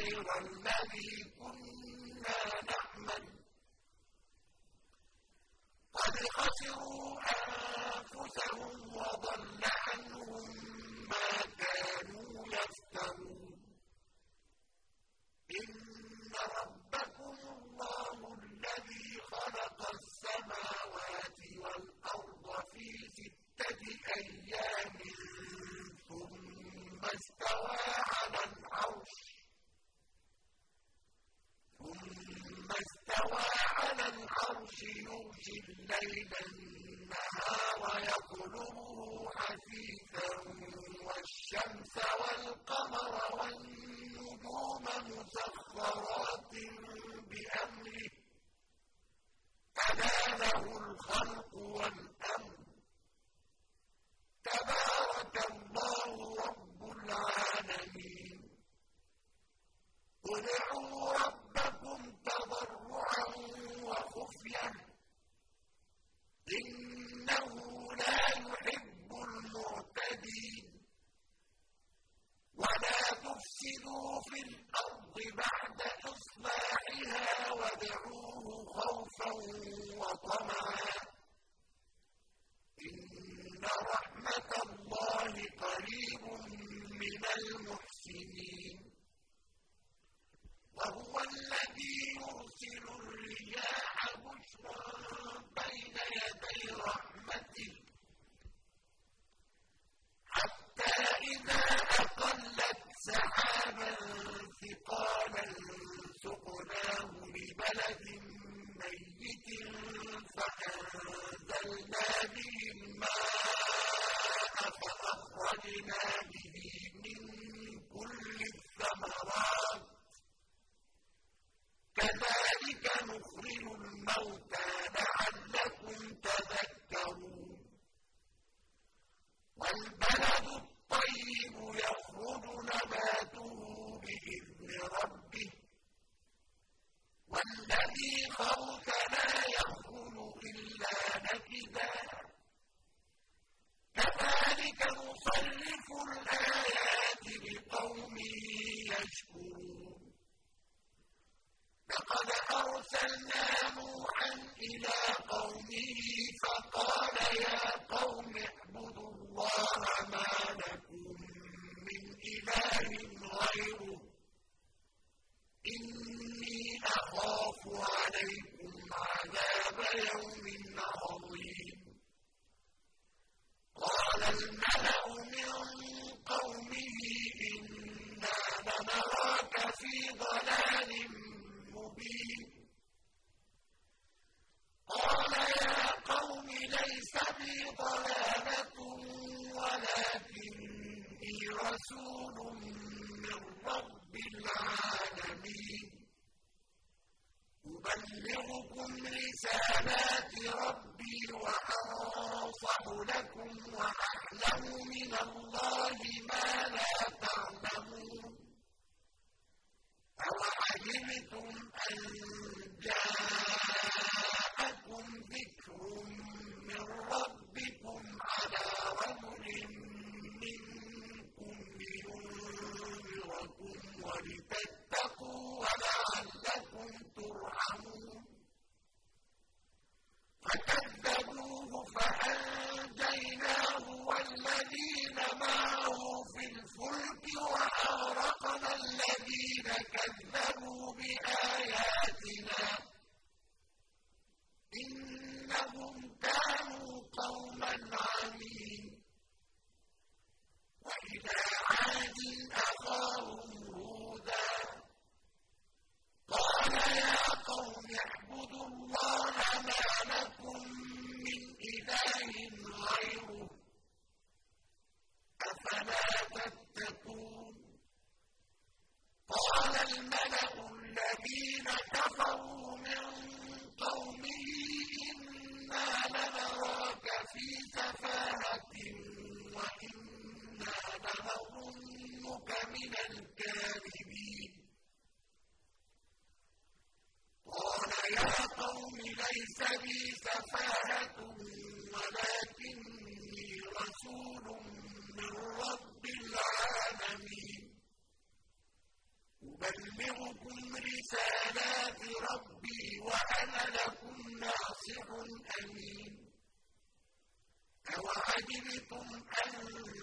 غير الذي كنا نعمل. قد خسروا أنفسهم وضل الليل النهار يطلبه حثيثا والشمس والقمر والنجوم مسخرات بأمره ألا له الخلق الله كذلك نصرف الآيات رسالات ربي وأنا لكم ناصح أمين. أوعجبتم أن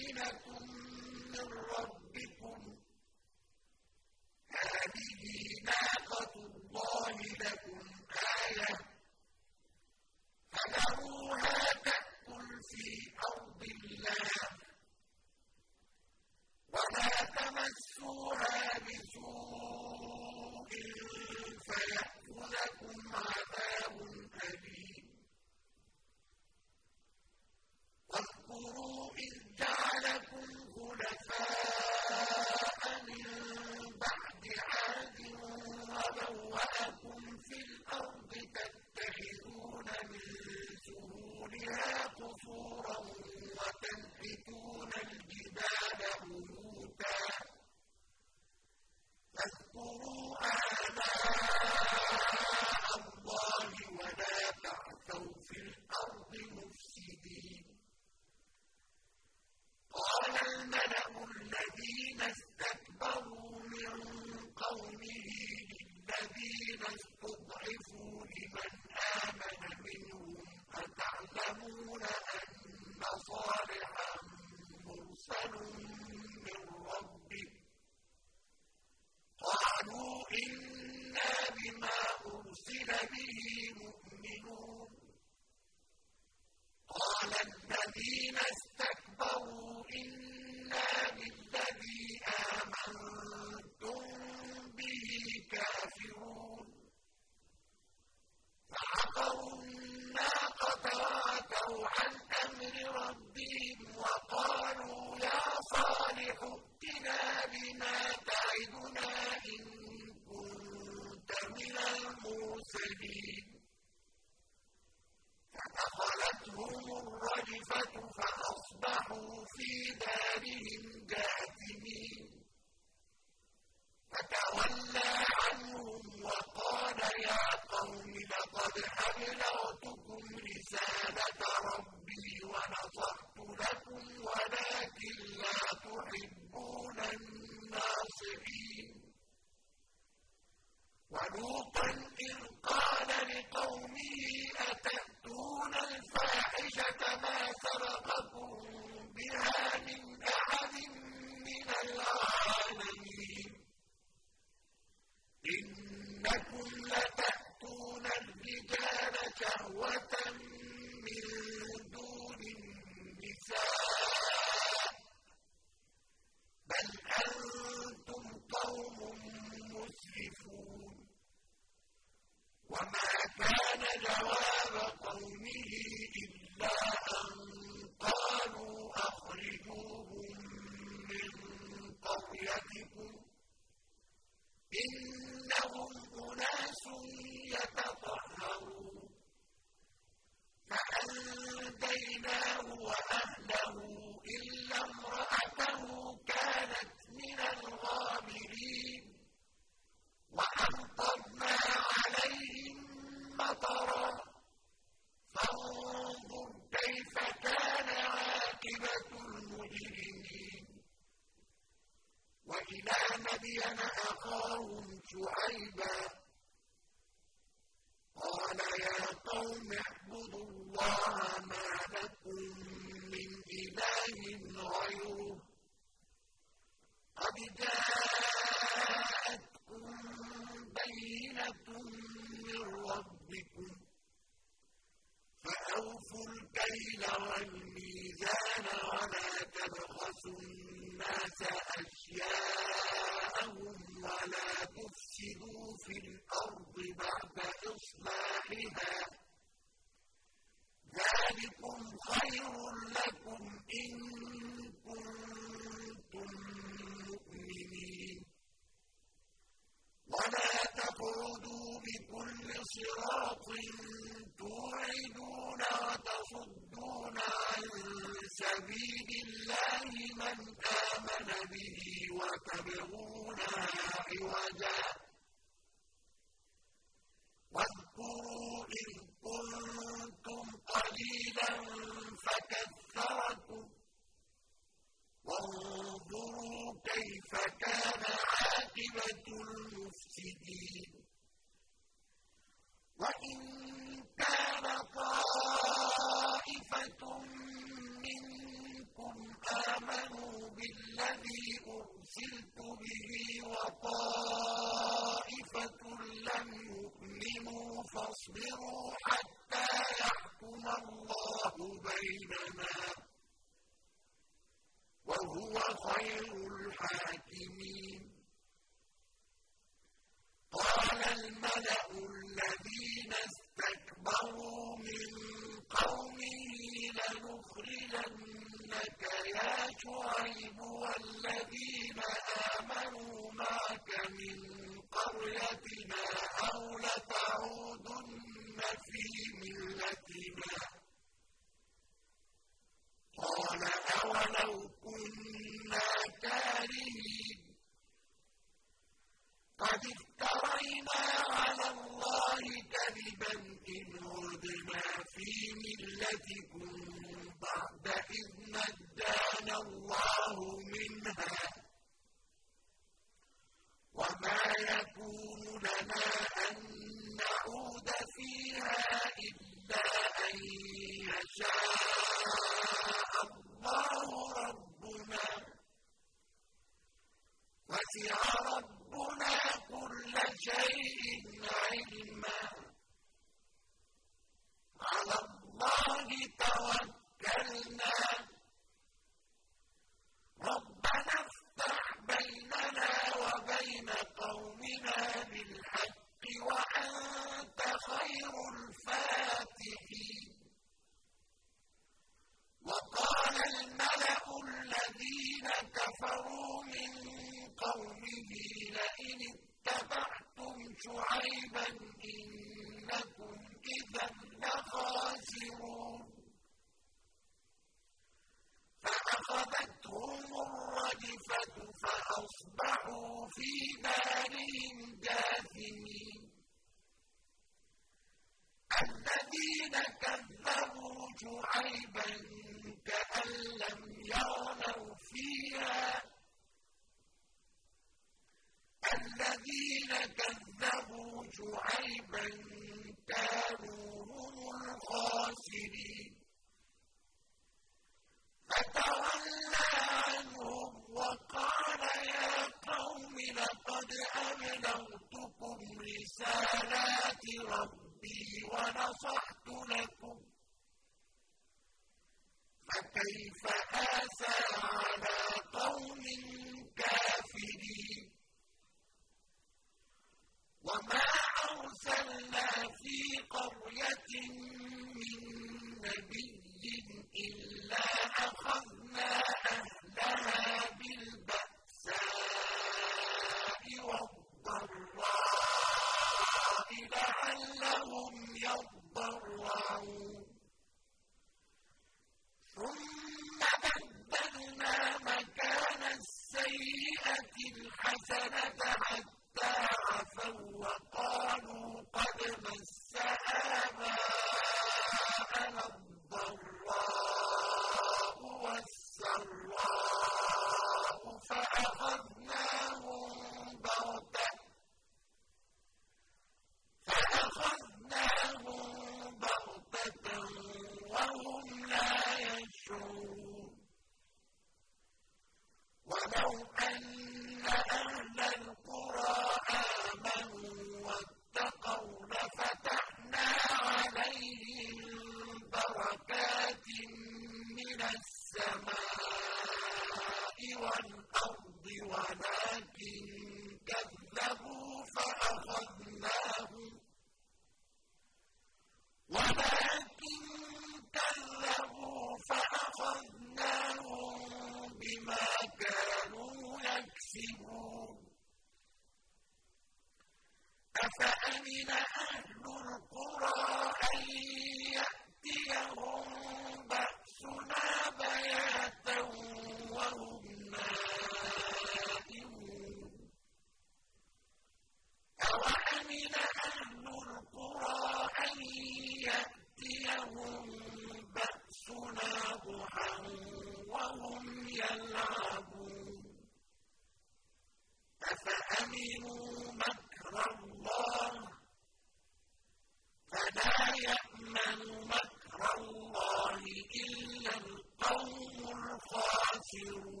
كيف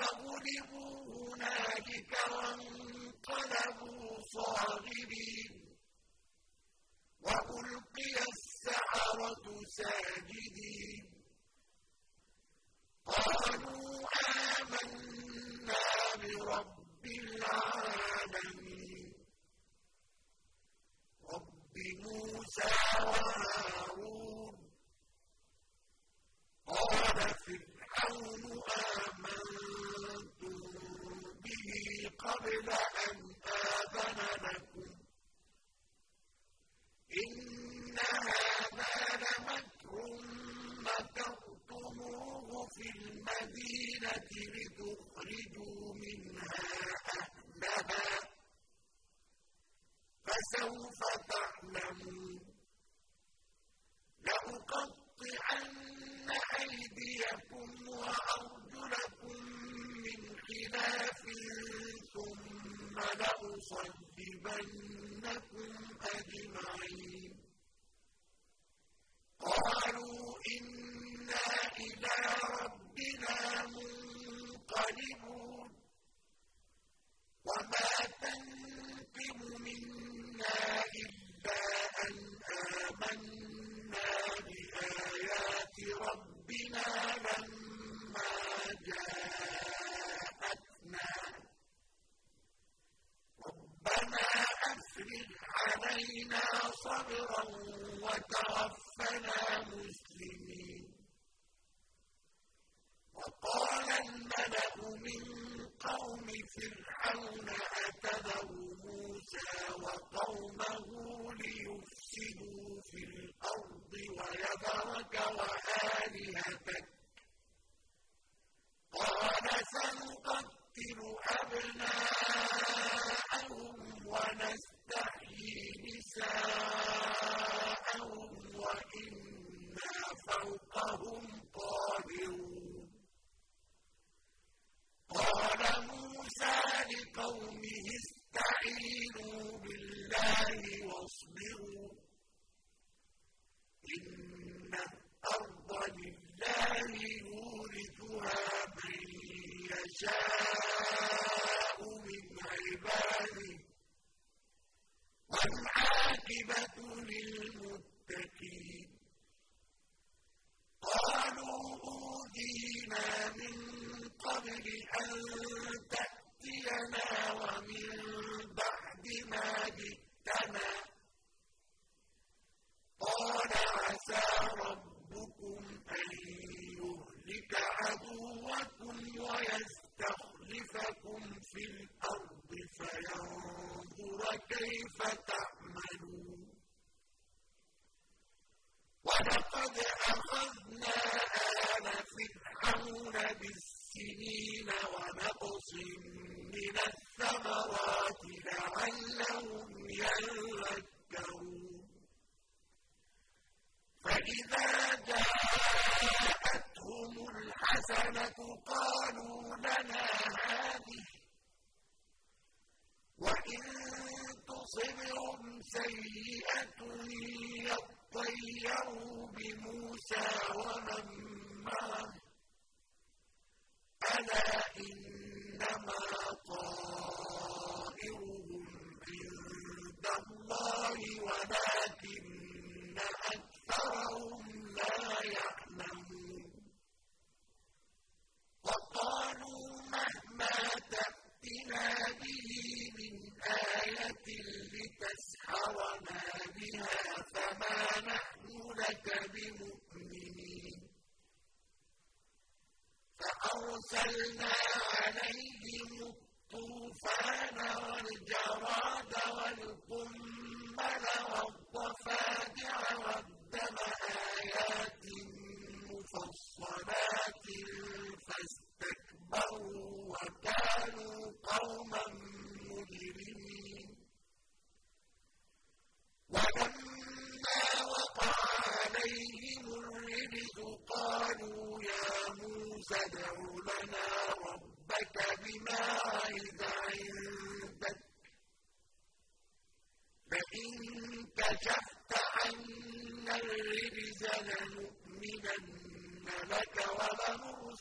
فَغُلِبُوا هُنَالِكَ وَانقَلَبُوا صَاغِرِينَ. وَأُلْقِيَ السَّحَرَةُ سَاجِدِينَ. قَالُوا آمَنَّا بِرَبِّ الْعَالَمِينَ. رَبِّ مُوسَىٰ وَهَارُونَ. قَالَ قَبْلَ أَنْ آذَنَ لَكُمْ. إِنَّ هَٰذَا لَمَكْرٌ مَّكَرْتُمُوهُ فِي الْمَدِينَةِ لِتُخْرِجُوا مِنْهَا أَهْلَهَا ۖ. فَسَوْفَ تَعْلَمُونَ. لَأُقَطِّعَنَّ أَيْدِيَكُمْ وَأَرْجُلَكُم مِّنْ خِلَافٍ ثُمَّ لَأُصَلِّبَنَّكُمْ أَجْمَعِينَ. قَالُوا إِنَّا إِلَىٰ رَبِّنَا مُنقَلِبُونَ. وَمَا تَنقِمُ مِنَّا إِلَّا أَنْ آمَنَّا بِآيَاتِ رَبِّنَا لَمَّا عَلَيْنَا صَبْرًا وَتَوَفَّنَا مُسْلِمِينَ. وَقَالَ الْمَلَأُ مِن قَوْمِ فِرْعَوْنَ أَتَذَرُ مُوسَىٰ وَقَوْمَهُ لِيُفْسِدُوا فِي الْأَرْضِ وَيَذَرَكَ وَآلِهَتَكَ ۚ. قَالَ سَنُقَتِّلُ أَبْنَاءَهُمْ وَنَسْتَحْيِي نِسَاءَهُمْ وَإِنَّا فَوْقَهُمْ قَاهِرُونَ. قَالَ مُوسَىٰ لِقَوْمِهِ اسْتَعِينُوا بِاللَّهِ وَاصْبِرُوا ۖ. إِنَّ الْأَرْضَ نَفْسِي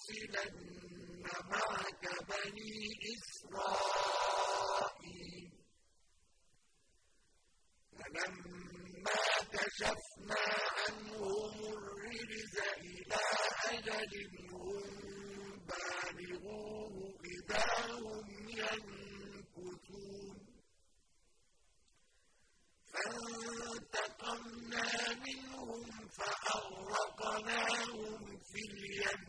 لأرسلن معك بني إسرائيل. فلما كشفنا عنهم الرجز إلى أجل هم بالغوه إذا هم ينكثون. فانتقمنا منهم فأغرقناهم في اليم.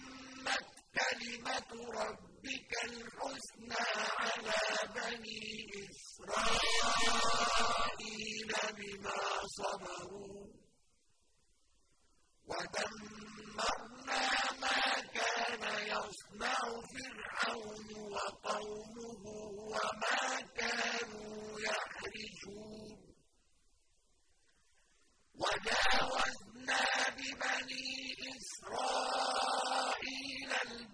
كلمة ربك الحسنى على بني إسرائيل بما صبروا ودمرنا ما كان يصنع فرعون وقومه وما كانوا يحرجون وجاوزنا ببني إسرائيل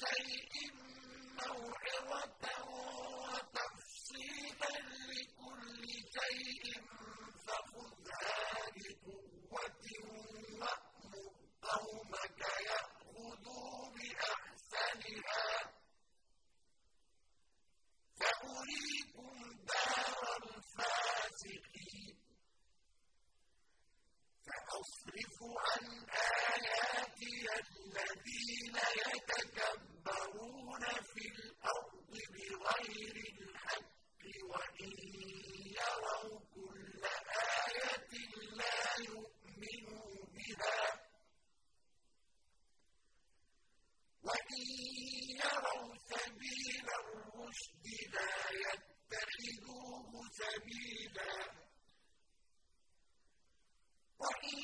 شَيْءٍ مَّوْعِظَةً يَرَوْا سَبِيلَ الرُّشْدِ لَا يَتَّخِذُوهُ سَبِيلًا. وَإِن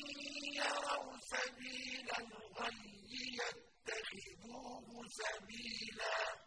يَرَوْا سَبِيلَ الْغَيِّ يَتَّخِذُوهُ سَبِيلًا.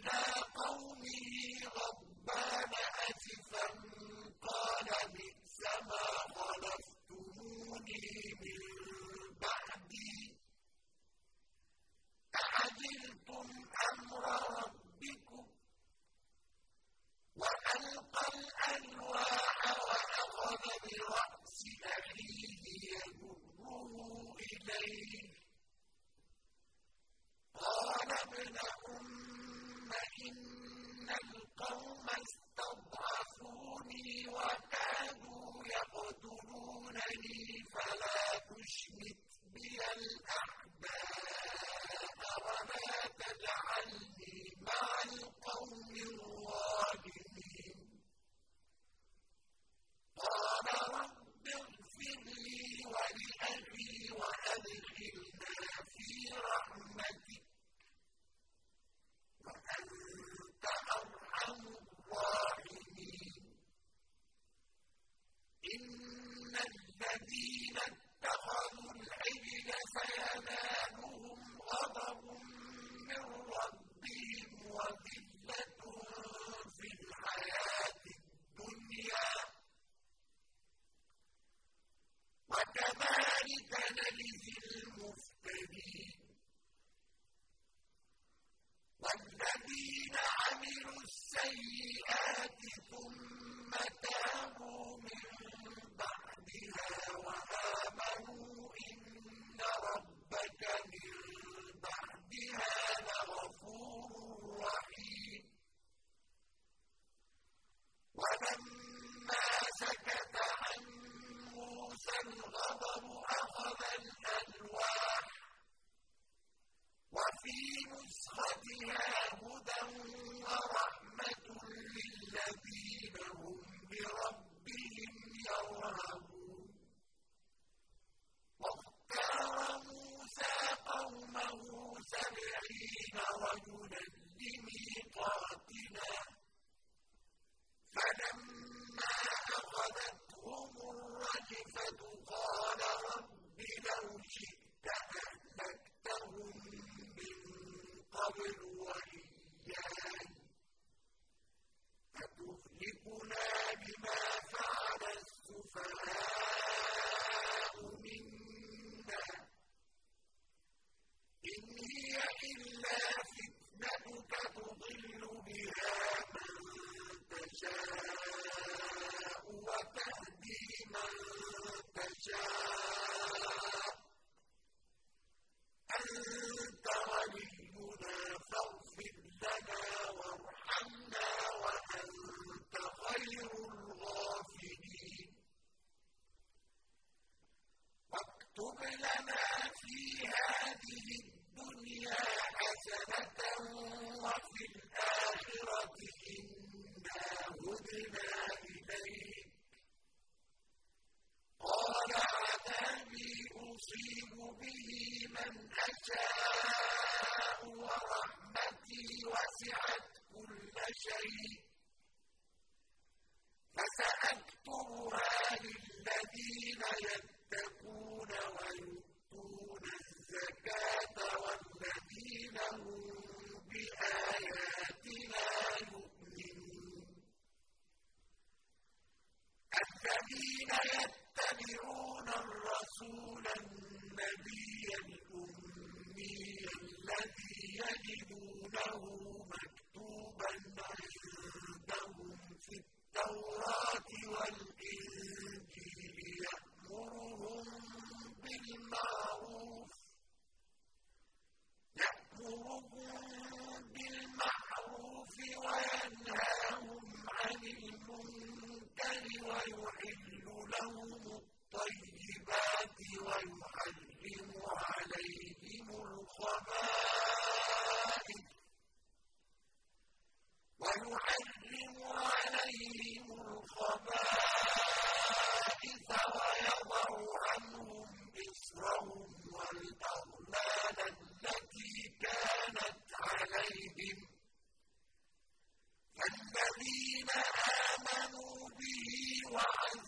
إِذَا فلا تشمت بي الأعمى وَفِيهَا هُدًى وَرَحْمَةٌ لِّلَّذِينَ هُمْ لِرَبِّهِمْ يَرْهَبُونَ. وَاخْتَارَ مُوسَىٰ قَوْمَهُ سَبْعِينَ رَجُلًا find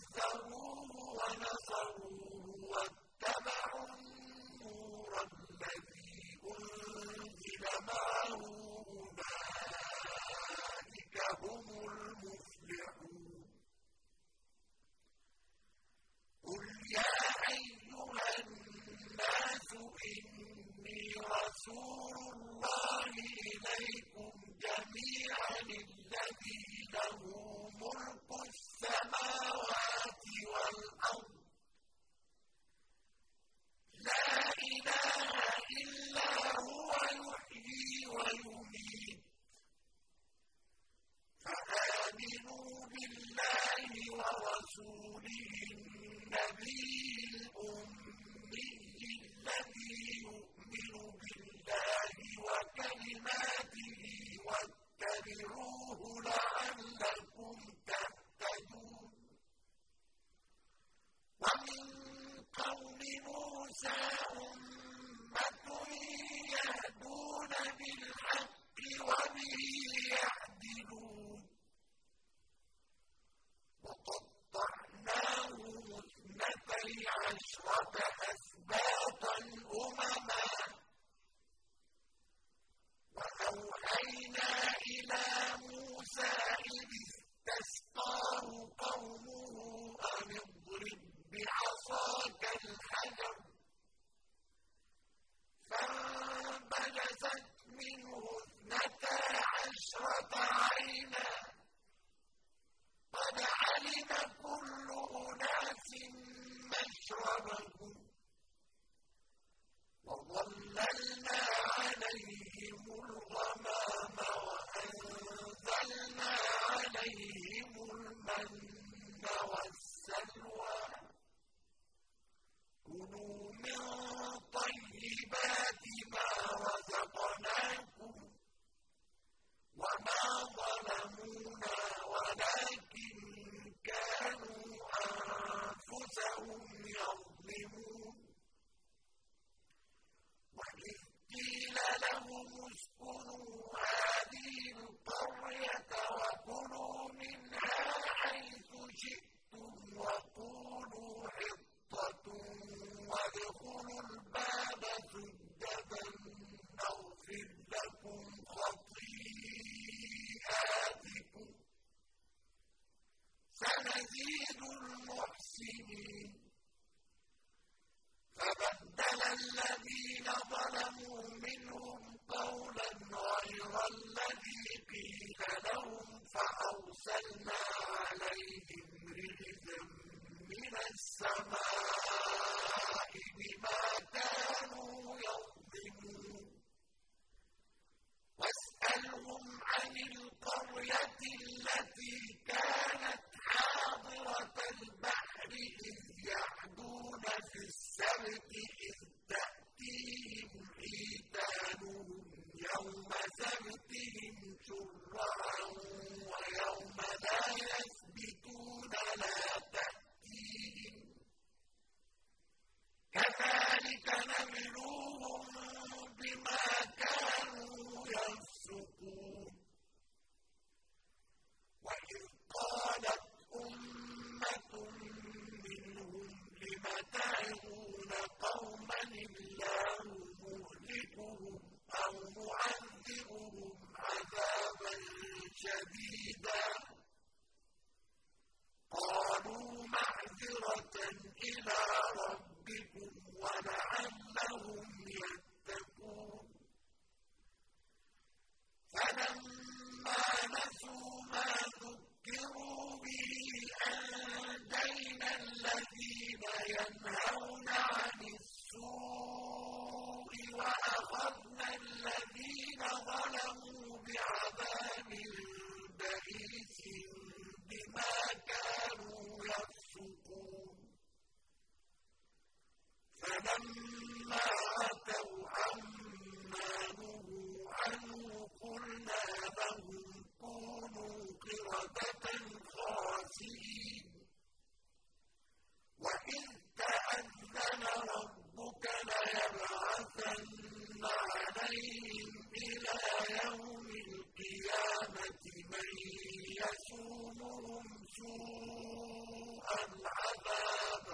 يمسسهم سوء العذاب.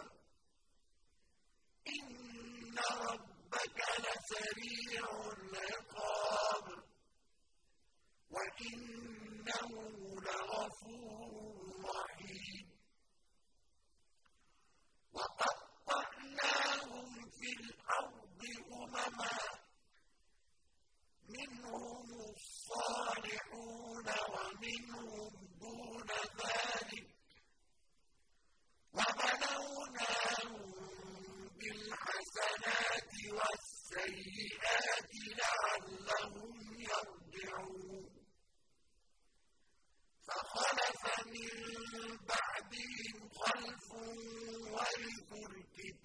إن ربك لسريع العقاب. وإنه لغفور رحيم. وقطعناهم في الأرض أمما. منهم الصالحون ومنهم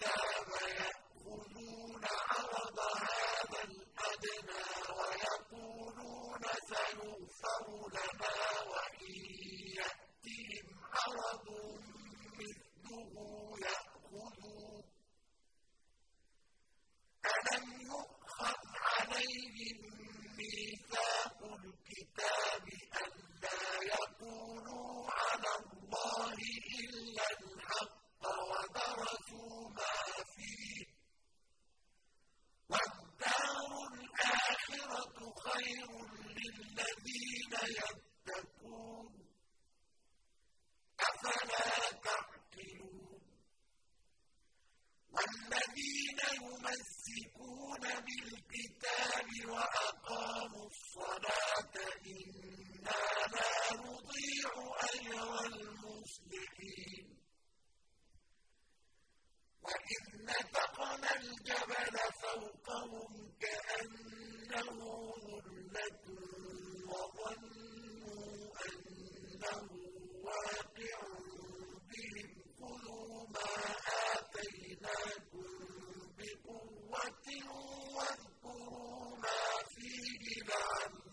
الكتاب يأخذون عرض هذا الأدنى ويقولون سيغفر لنا وإن يأتهم عرض مثله يأخذوه ألم يؤخذ عليهم ميثاق الكتاب الآخرة خير للذين يتقون. أفلا تعقلون؟ والذين يمسكون بالكتاب وأقاموا الصلاة إنا لا نضيع أجر المصلحين. وإذ نتقنا الجبل فوقهم كأن له ذلة وظنوا أنه واذكروا ما فيه لعلكم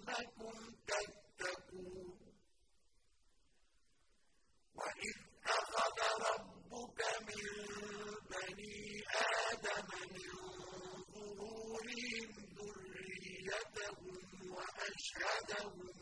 شهادتهم وأشهدهم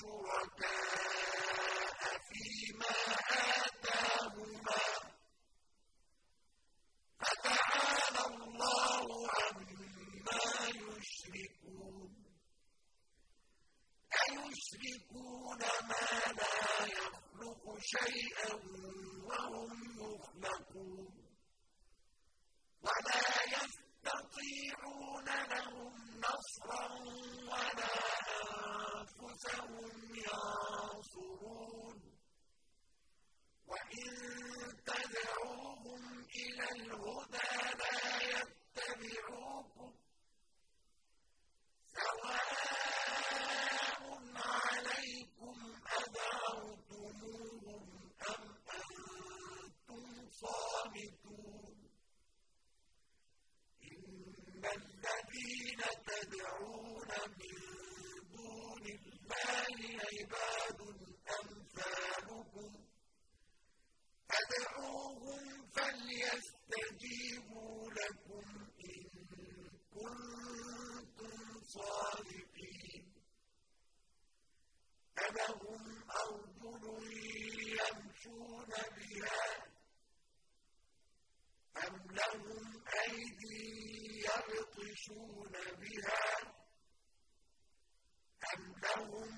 شُرَكَاءَ فِيمَا آتَاهُمَا ۚ. فَتَعَالَى اللَّهُ عَمَّا يُشْرِكُونَ. أَيُشْرِكُونَ مَا لَا يَخْلُقُ شَيْئًا وَهُمْ يُخْلَقُونَ. وَلَا يَسْتَطِيعُونَ لَهُمْ نَصْرًا أَنفُسَهُمْ يَنصُرُونَ. وَإِن تَدْعُوهُمْ إِلَى الْهُدَىٰ لَا يَتَّبِعُوكُمْ ۚ سَوَاءٌ عَلَيْكُمْ أَدَعَوْتُمُوهُمْ أَمْ أَنتُمْ صَامِتُونَ. إِنَّ الَّذِينَ تَدْعُونَ مِن دُونِ اللَّهِ عِبَادٌ أَمْثَالُكُمْ ۖ فَادْعُوهُمْ فَلْيَسْتَجِيبُوا لَكُمْ إِن كُنتُمْ صَادِقِينَ. أَلَهُمْ أَرْجُلٌ يَمْشُونَ بِهَا أَمْ لَهُمْ أَيْدٍ يَبْطِشُونَ بِهَا أَمْ لَهُمْ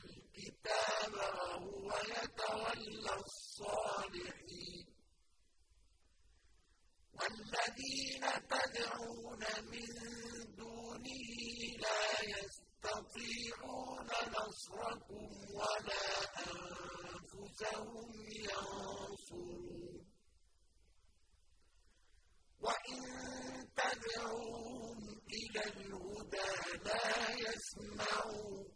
وَهُوَ يَتَوَلَّى الصَّالِحِينَ وَالَّذِينَ تَدْعُونَ مِن دُونِهِ لَا يَسْتَطِيعُونَ نَصْرَكُمْ وَلَا أَنفُسَهُمْ يَنصُرُونَ. وَإِن تَدْعُوهُمْ إِلَى الْهُدَىٰ لَا يَسْمَعُوا ۖ